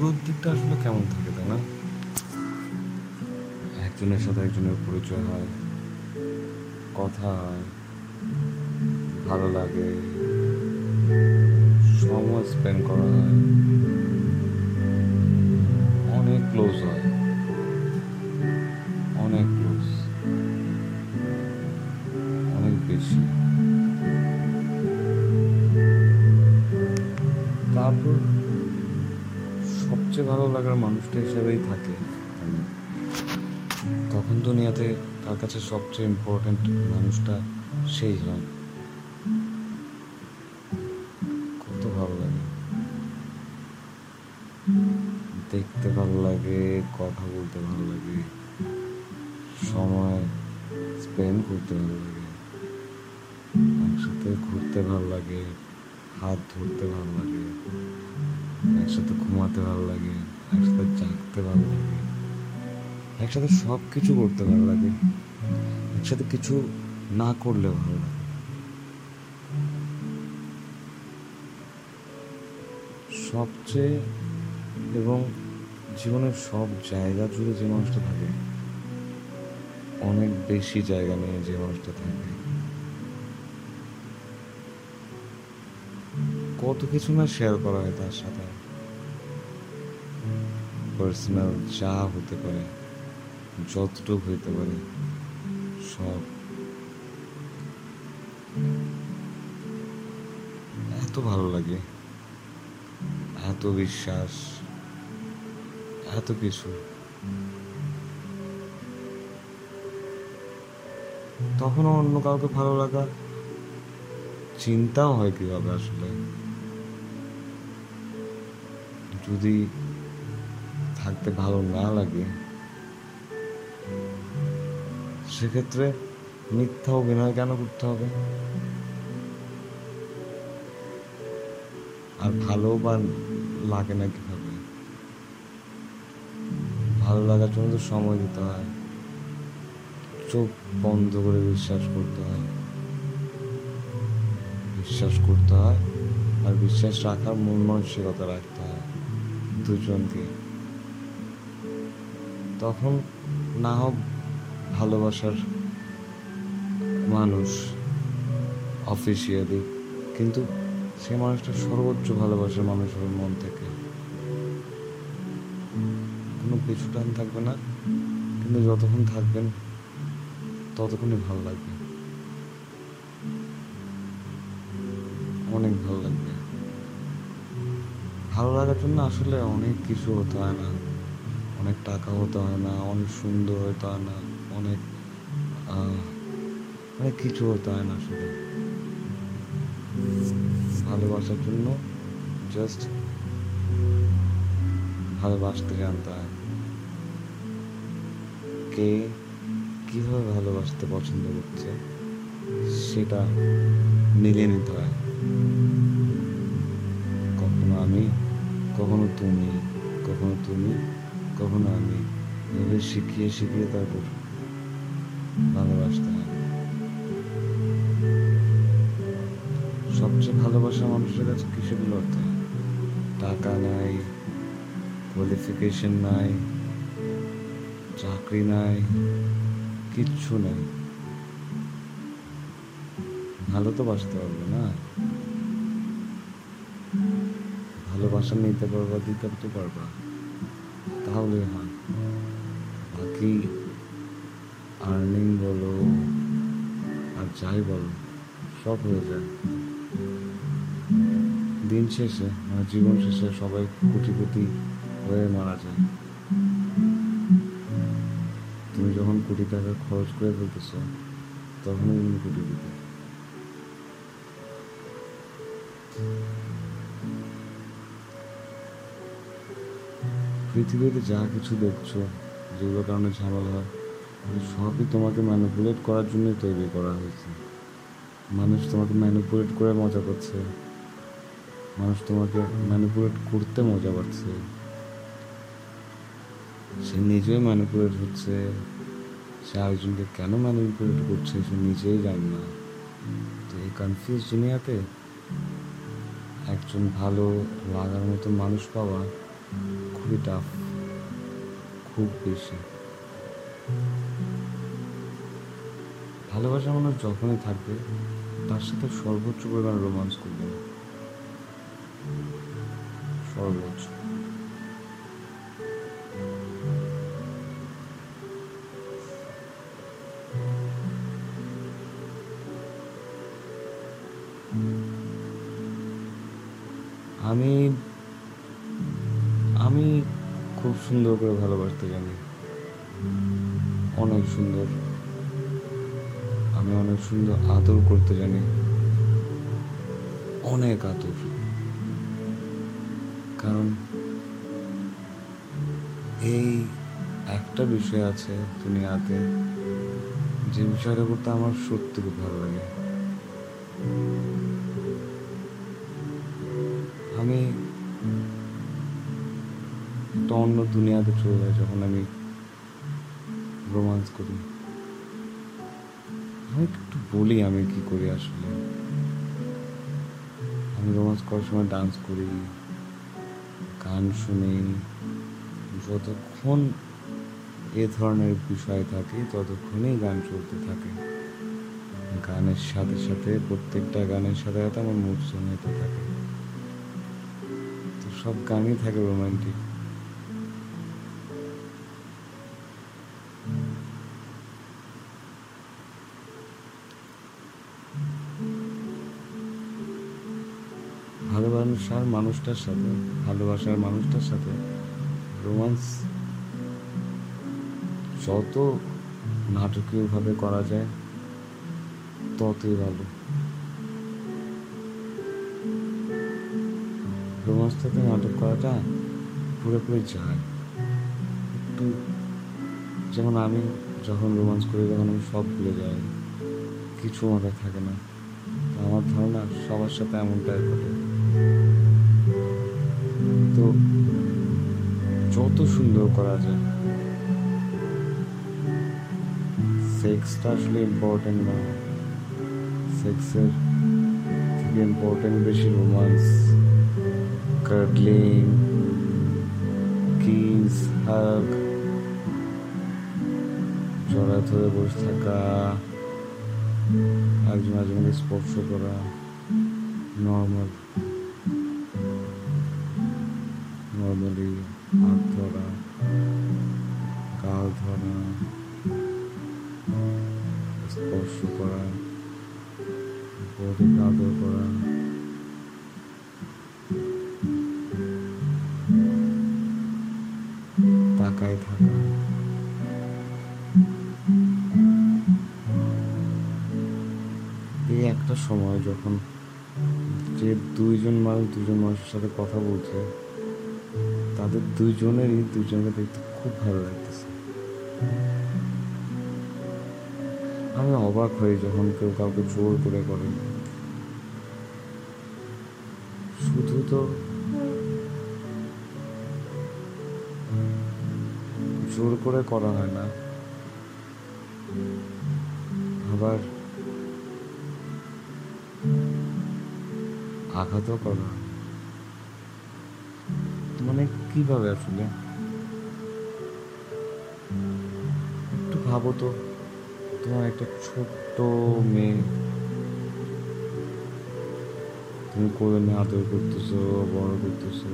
শুরুর দিকটা আসলে কেমন থাকে, তাই না? একজনের সাথে একজনের পরিচয় হয়, কথা হয়, ভালো লাগে, সময় স্পেন্ড করা হয়, অনেক ক্লোজ হয়। লাগার মানুষটা হিসেবেই থাকে। তখন দুনিয়াতে তার কাছে সবচেয়ে ইম্পর্ট্যান্ট মানুষটা সেই হয়। কত ভালো লাগে। দেখতে ভালো লাগে, কথা বলতে ভালো লাগে, সময় স্পেন্ড করতে ভালো লাগে, একসাথে ঘুরতে ভালো লাগে, হাত ধরতে ভালো লাগে, একসাথে ঘুমাতে ভালো লাগে। একসাথে ভালো লাগে। একসাথে সব কিছু করতে ভালো লাগে। একসাথে কিছু না করলেও ভালো লাগে। সবচেয়ে এবং জীবনের সব জায়গা জুড়ে যে মানুষটা থাকে, অনেক বেশি জায়গা নিয়ে যে মানুষটা থাকে। কত কিছু না শেয়ার করা হয় তার সাথে। পার্সোনাল যা হতে পারে, যতটুকু হইতে পারে, সব। এত ভালো লাগে, এত বিশ্বাস, এত কিছু। তখনও অন্য কাউকে ভালো লাগা, চিন্তাও হয় কীভাবে আসলে। যদি থাকতে ভালো না লাগে। সেক্ষেত্রে মিথ্যা অভিনয় কেন করতে হবে? আর ভালো বা লাগে না কীভাবে? ভালো লাগার জন্য তো সময় দিতে হয়। চোখ বন্ধ করে বিশ্বাস করতে হয়। বিশ্বাস করতে হয় আর বিশ্বাস রাখার মন মানসিকতা রাখতে হয় দুজনকে। তখন না হোক ভালোবাসার মানুষ, অফিসিয়ালি, কিন্তু সে মানুষটা সর্বোচ্চ ভালোবাসার মানুষ হবে মন থেকে। কোনো পিছু টান থাকবে না, কিন্তু যতক্ষণ থাকবেন, ততক্ষণই ভালো লাগবে। অনেক ভালো লাগবে। ভালো লাগার জন্য আসলে অনেক কিছু হতে হয় না। অনেক টাকা হতে হয় না, অনেক সুন্দর হতে হয় না, অনেক অনেক কিছু হতে হয় না আসলে। ভালোবাসার জন্য জাস্ট ভালোবাসতে জানতে হয়। কে কীভাবে ভালোবাসতে পছন্দ করছে সেটা মিলিয়ে নিতে হয়। কখনো আমি, কখনো তুমি কখনো তুমি কখনো আমি এভাবে শিখিয়ে শিখিয়ে তারপর ভালোবাসতে হয় সবচেয়ে ভালোবাসা মানুষের কাছে কিসের অর্থ? টাকা নাই কোয়ালিফিকেশন নাই, চাকরি নাই, কিচ্ছু নাই। ভালো তো বাসতে পারবে না। ভালোবাসা নিতে পারবা, দিতে তো পারবা। তাহলে হয়। বাকি আর্নিং বলো আর যাই বলো, সব হয়ে যায়। দিন শেষে মানে জীবন শেষে সবাই কোটিপতি হয়ে মারা যায়। তুমি যখন কোটি টাকা খরচ করে ফেলতেছ, তখনই তুমি কোটিপতি। পৃথিবীতে যা কিছু দেখছ, যেগুলোর কারণে ঝামেলা হয় সবই তোমাকে ম্যানিপুলেট করার জন্যই তৈরি করা হয়েছে। মানুষ তোমাকে ম্যানিপুলেট করে মজা করছে। মানুষ তোমাকে ম্যানিপুলেট করতে মজা পাচ্ছে সে নিজেই ম্যানিপুলেট হচ্ছে। সে আরেকজনকে কেন ম্যানিপুলেট করছে, সে নিজেই জানে না। তো এই কনফিউজ দুনিয়াতে একজন ভালো, লাগার মতো মানুষ পাওয়া খুবই টাফ খুব বেশি। ভালোবাসা মানুষ যখনই থাকবে, তার সাথে সর্বোচ্চ পরিমাণ রোমান্স করবে। সর্বোচ্চ। সুন্দর আদর করতে জানি। অনেক আদর। কারণ এই একটা বিষয় আছে দুনিয়াতে, যে বিষয়টা করতে আমার সত্যি খুব ভালো লাগে। আমি একটা অন্য দুনিয়াতে চলে যাই যখন আমি রোমান্স করি। একটু বলি আমি কি করি আসলে। আমি রোমান্স করার সময় ডান্স করি, গান শুনি, যতক্ষণ এ ধরনের বিষয় থাকে, ততক্ষণই গান চলতে থাকে। গানের সাথে সাথে, প্রত্যেকটা গানের সাথে সাথে আমার মুড সং হতে থাকে। তো সব গানই থাকে রোমান্টিক মানুষটার সাথে, ভালোবাসার মানুষটার সাথে রোমান্স যত নাটকীয়ভাবে করা যায়, ততই ভালো। রোমান্সটাতে নাটক করাটা পুরোপুরি যায়। একটু যেমন আমি যখন রোমান্স করি, তখন আমি সব ভুলে যাই। কিছু মাথায় থাকে না। আমার ধারণা সবার সাথে এমনটাই ঘটে। তো যত সুন্দর করা যায়। সেক্সটা আসলে ইম্পর্টেন্ট না। সেক্সের থেকে ইম্পর্টেন্ট বেশি রোমান্স কার্ডলিং কিস হাগ জড়া ধরে বসে থাকা একজন একজনকে স্পর্শ করা নর্মালি ধরা স্পর্শ করা, বডিকে আদর করা। তাকায় থাকা। এই একটা সময় যখন যে দুইজন মানুষ দুজন মানুষের সাথে কথা বলছে, তাদের দুইজনেরই দুজনকে দেখতে খুব ভালো লাগতেছে। আমি অবাক হই যখন কেউ কাউকে জোর করে করে শুধু তো জোর করে করা হয় না, আবার আঘাতও করা মানে কীভাবে আসলে? ভাবো তো তোমার একটা ছোট্ট মেয়ে। তুমি কোলে নিয়ে আদর করতেছো বড় করতেছো?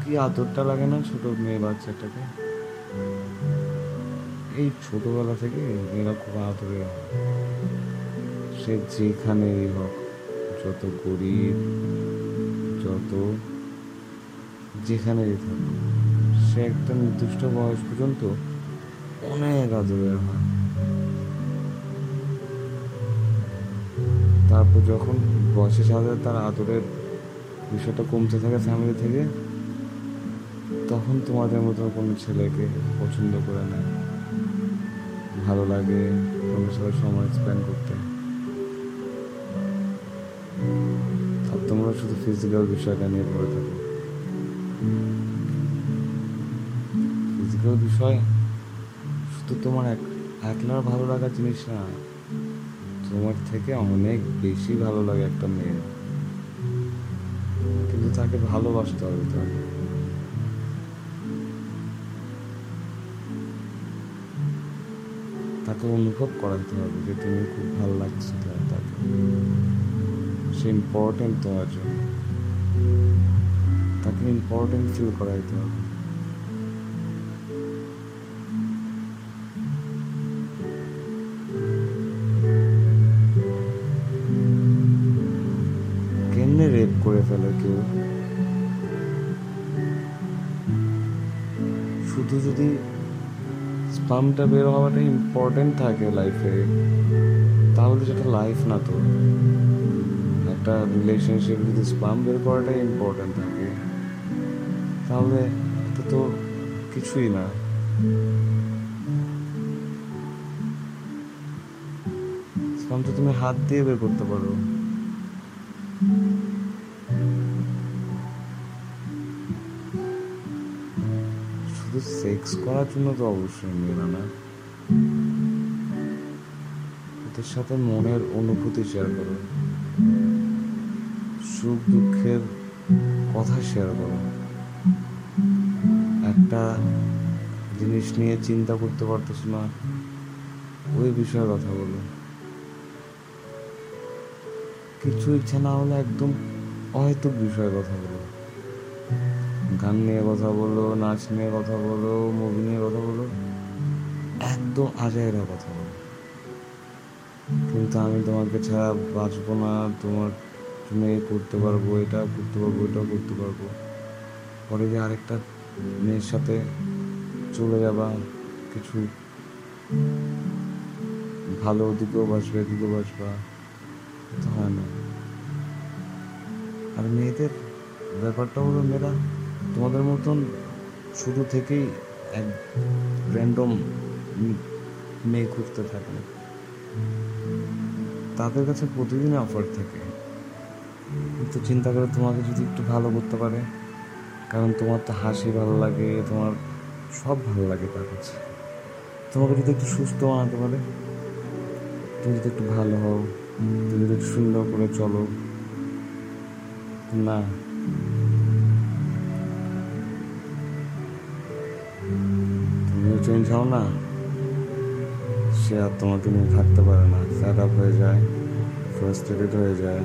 কি আদরটা লাগে না ছোট মেয়ে বাচ্চাটাকে? এই ছোটবেলা থেকে মেয়েরা খুব আদরে সে যেখানেই হোক যত গরিব যত যেখানেই থাকুক। সে একটা নির্দিষ্ট বয়স পর্যন্ত অনেক আদরের হয়। তারপর যখন বয়সের সাথে তার আদরের বিষয়টা কমতে থাকে ফ্যামিলি থেকে, তখন তোমাদের মতো কোনো ছেলেকে পছন্দ করে নেয় ভালো লাগে তোমার সাথে সময় স্পেন্ড করতে। আর তোমরা শুধু ফিজিক্যাল বিষয়টা নিয়ে পড়ে থাকো। ফিজিক্যাল বিষয়, শুধু তোমার এক একলার ভালো লাগা জিনিস না, তোমার থেকে অনেক বেশি ভালো লাগে একটা মেয়ে কিন্তু তাকে ভালোবাসতে হবে তাকে তাকে অনুভব করাতে হবে যে তুমি খুব ভালো লাগছে তাকে। সে ইম্পর্টেন্ট তোমার জন্য। তাকে ইম্পর্টেন্ট ফিল করাইতে হবে। করে ফেলে কেউ। শুধু যদি স্পামটা বের হওয়াটা ইম্পর্টেন্ট থাকে লাইফে তাহলে সেটা লাইফ না তো। একটা রিলেশনশিপ যদি স্পাম বের করাটাই ইম্পর্টেন্ট থাকে, তাহলে এটা তো কিছুই না। স্পাম তো তুমি হাত দিয়ে বের করতে পারো। শুধু সেক্স করার জন্য তো অবশ্যই মেয়েরা না ওদের সাথে মনের অনুভূতি শেয়ার করো। সুখ দুঃখের কথা শেয়ার করো। একটা জিনিস নিয়ে চিন্তা করতে পারতেছ না, ওই বিষয়ে কথা বলো। কিছু ইচ্ছা না হলে একদম অহেতুক বিষয়ে কথা বলো। গান নিয়ে কথা বলো, নাচ নিয়ে কথা বলো মুভি নিয়ে কথা বলো, একদম আজাইরা কথা বলো। কিন্তু আমি তোমাকে ছাড়া বাঁচবো না, তোমার তুমি করতে পারব এটা করতে পারব এটা করতে পারব। পরে যে আরেকটা মেয়ের সাথে চলে যাবা, কিছু ভালো দিকেও বাসবে এদিকেও বাসবা হয় না। আর মেয়েদের ব্যাপারটা হলো মেয়েরা তোমাদের মতন শুরু থেকেই এক র্যান্ডম মেয়ে খুঁজতে থাকে। তাদের কাছে প্রতিদিন অফার থাকে। কিন্তু চিন্তা করে তোমাকে যদি একটু ভালো করতে পারে, কারণ তোমার তো হাসি ভালো লাগে, তোমার সব ভালো লাগে তার কাছে। তোমাকে যদি একটু সুস্থ বানাতে পারে, তুমি যদি একটু ভালো হও, তুমি যদি একটু সুন্দর করে চলো, না। চেঞ্জ হও না, সে আর তোমাকে নিয়ে থাকতে পারে না। ফ্যাট আপ হয়ে যায় ফ্রাস্ট্রেটেড হয়ে যায়।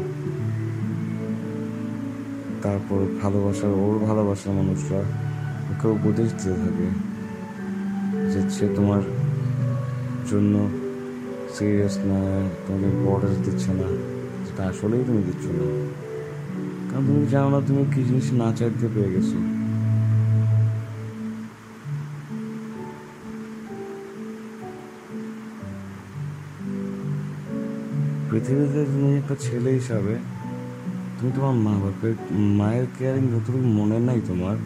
তারপর ভালোবাসার ওর ভালোবাসার মানুষরা ওকে উপদেশ দিতে থাকে যে সে তোমার জন্য সিরিয়াস না, তোমাকে ইম্পর্টেন্স দিচ্ছে না। যেটা আসলেই তুমি দিচ্ছ না। কারণ তুমি জানো না তুমি কি জিনিস না চাইতে পেয়ে গেছো। পৃথিবীতে তুমি একটা ছেলে হিসাবে, তুমি তোমার মা বাপের মায়ের কেয়ারিং যতটুকু মনে নাই তোমার,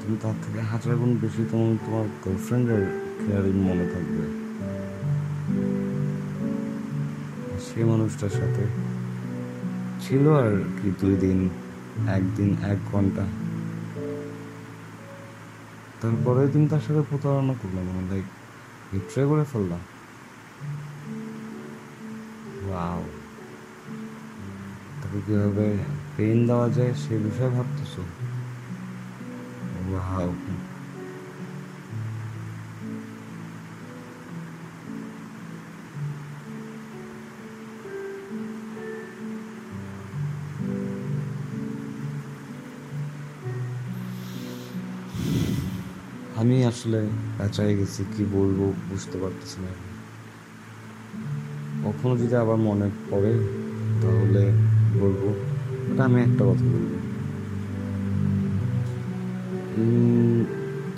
তুমি তার থেকে হাজার গুণ বেশি তোমার তোমার গার্লফ্রেন্ডের কেয়ারিং মনে থাকবে। সে মানুষটার সাথে ছিল আর কি দুই দিন, একদিন, এক ঘণ্টা। তারপরে তুমি তার সাথে প্রতারণা করলাম লাইক বিট্রে করে ফেললাম ওয়াও তাকে কীভাবে পেন দেওয়া যায় সে বিষয়ে ভাবতেছো? ওয়াও আমি আসলে পেঁচাই গেছি, কি বলব বুঝতে পারতেছি না। কখনো যদি আবার মনে পড়ে, তাহলে বলব। ওটা আমি একটা কথা বলব।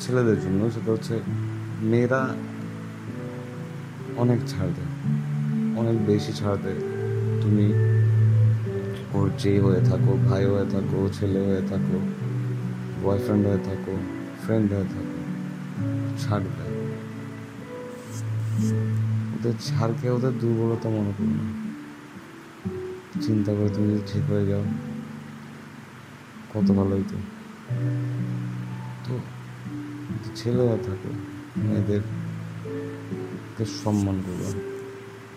ছেলেদের জন্য সেটা হচ্ছে মেয়েরা অনেক ছাড় দেয়। অনেক বেশি ছাড় দেয়। তুমি ওর যে হয়ে থাকো, ভাই হয়ে থাকো, ছেলে হয়ে থাকো বয়ফ্রেন্ড হয়ে থাকো ফ্রেন্ড হয়ে থাকো, ছাড় দেয়। ওদের ছাড়কে ওদের দুর্বলতা মনে করো না। চিন্তা করে তুমি যদি ঠিক হয়ে যাও, কত ভালো হইতো। তো ছেলে হয়ে থাকো, মেয়েদের সম্মান করবা?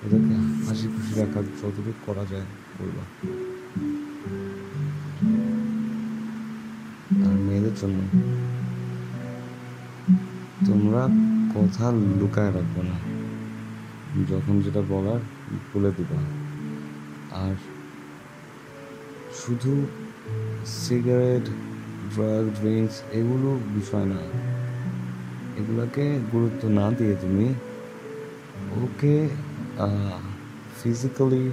ওদেরকে হাসি খুশি রাখার যতটুকু করা যায় করবা। আর মেয়েদের জন্য তোমরা কথা লুকায় রাখবে না। যখন যেটা বলার বলে দিবা। আর শুধু সিগারেট ড্রাগ ড্রিঙ্কস এগুলো বিষয় না। এগুলোকে গুরুত্ব না দিয়ে তুমি ওকে ফিজিক্যালি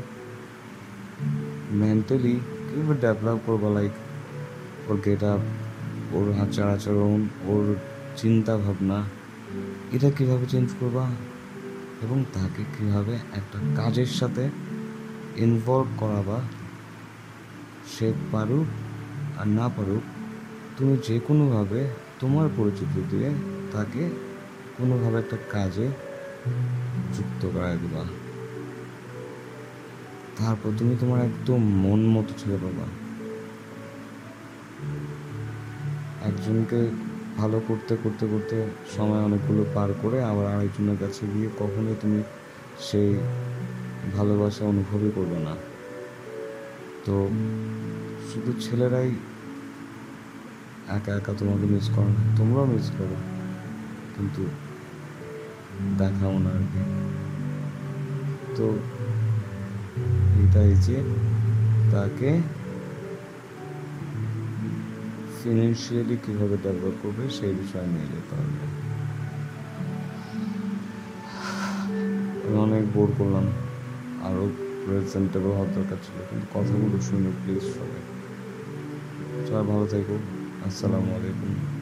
মেন্টালি কীভাবে ডেভেলপ করব? লাইক ওর গেট আপ ওর আচার আচরণ, ওর চিন্তা ভাবনা এটা কীভাবে চেঞ্জ করবা? এবং তাকে কীভাবে একটা কাজের সাথে ইনভলভ করাবা সে পারুক আর না পারুক, তুমি যে কোনোভাবে তোমার পরিচিতি দিয়ে তাকে কোনোভাবে একটা কাজে যুক্ত করায় দিবা। তারপর তুমি তোমার একদম মন মতো ছেড়ে পাবা একজনকে ভালো করতে করতে করতে সময় অনেকগুলো পার করে আবার আরেকজনের কাছে গিয়ে কখনোই তুমি সেই ভালোবাসা অনুভবই করবে না। তো শুধু ছেলেরাই একা একা তোমাকে মিস করে না, তোমরাও মিস করো। কিন্তু দেখাও না আর কি। তো এটাই যে তাকে ফিনান্সিয়ালি কীভাবে ডেভেলপ করবে সেই বিষয়ে নিয়ে যেতে হবে। আমি অনেক বোর করলাম আরও প্রেজেন্টেবল হওয়ার দরকার ছিল, কিন্তু কথাগুলো শুনে প্লিজ সবাই। সবাই ভালো থেকো, আসসালামু আলাইকুম।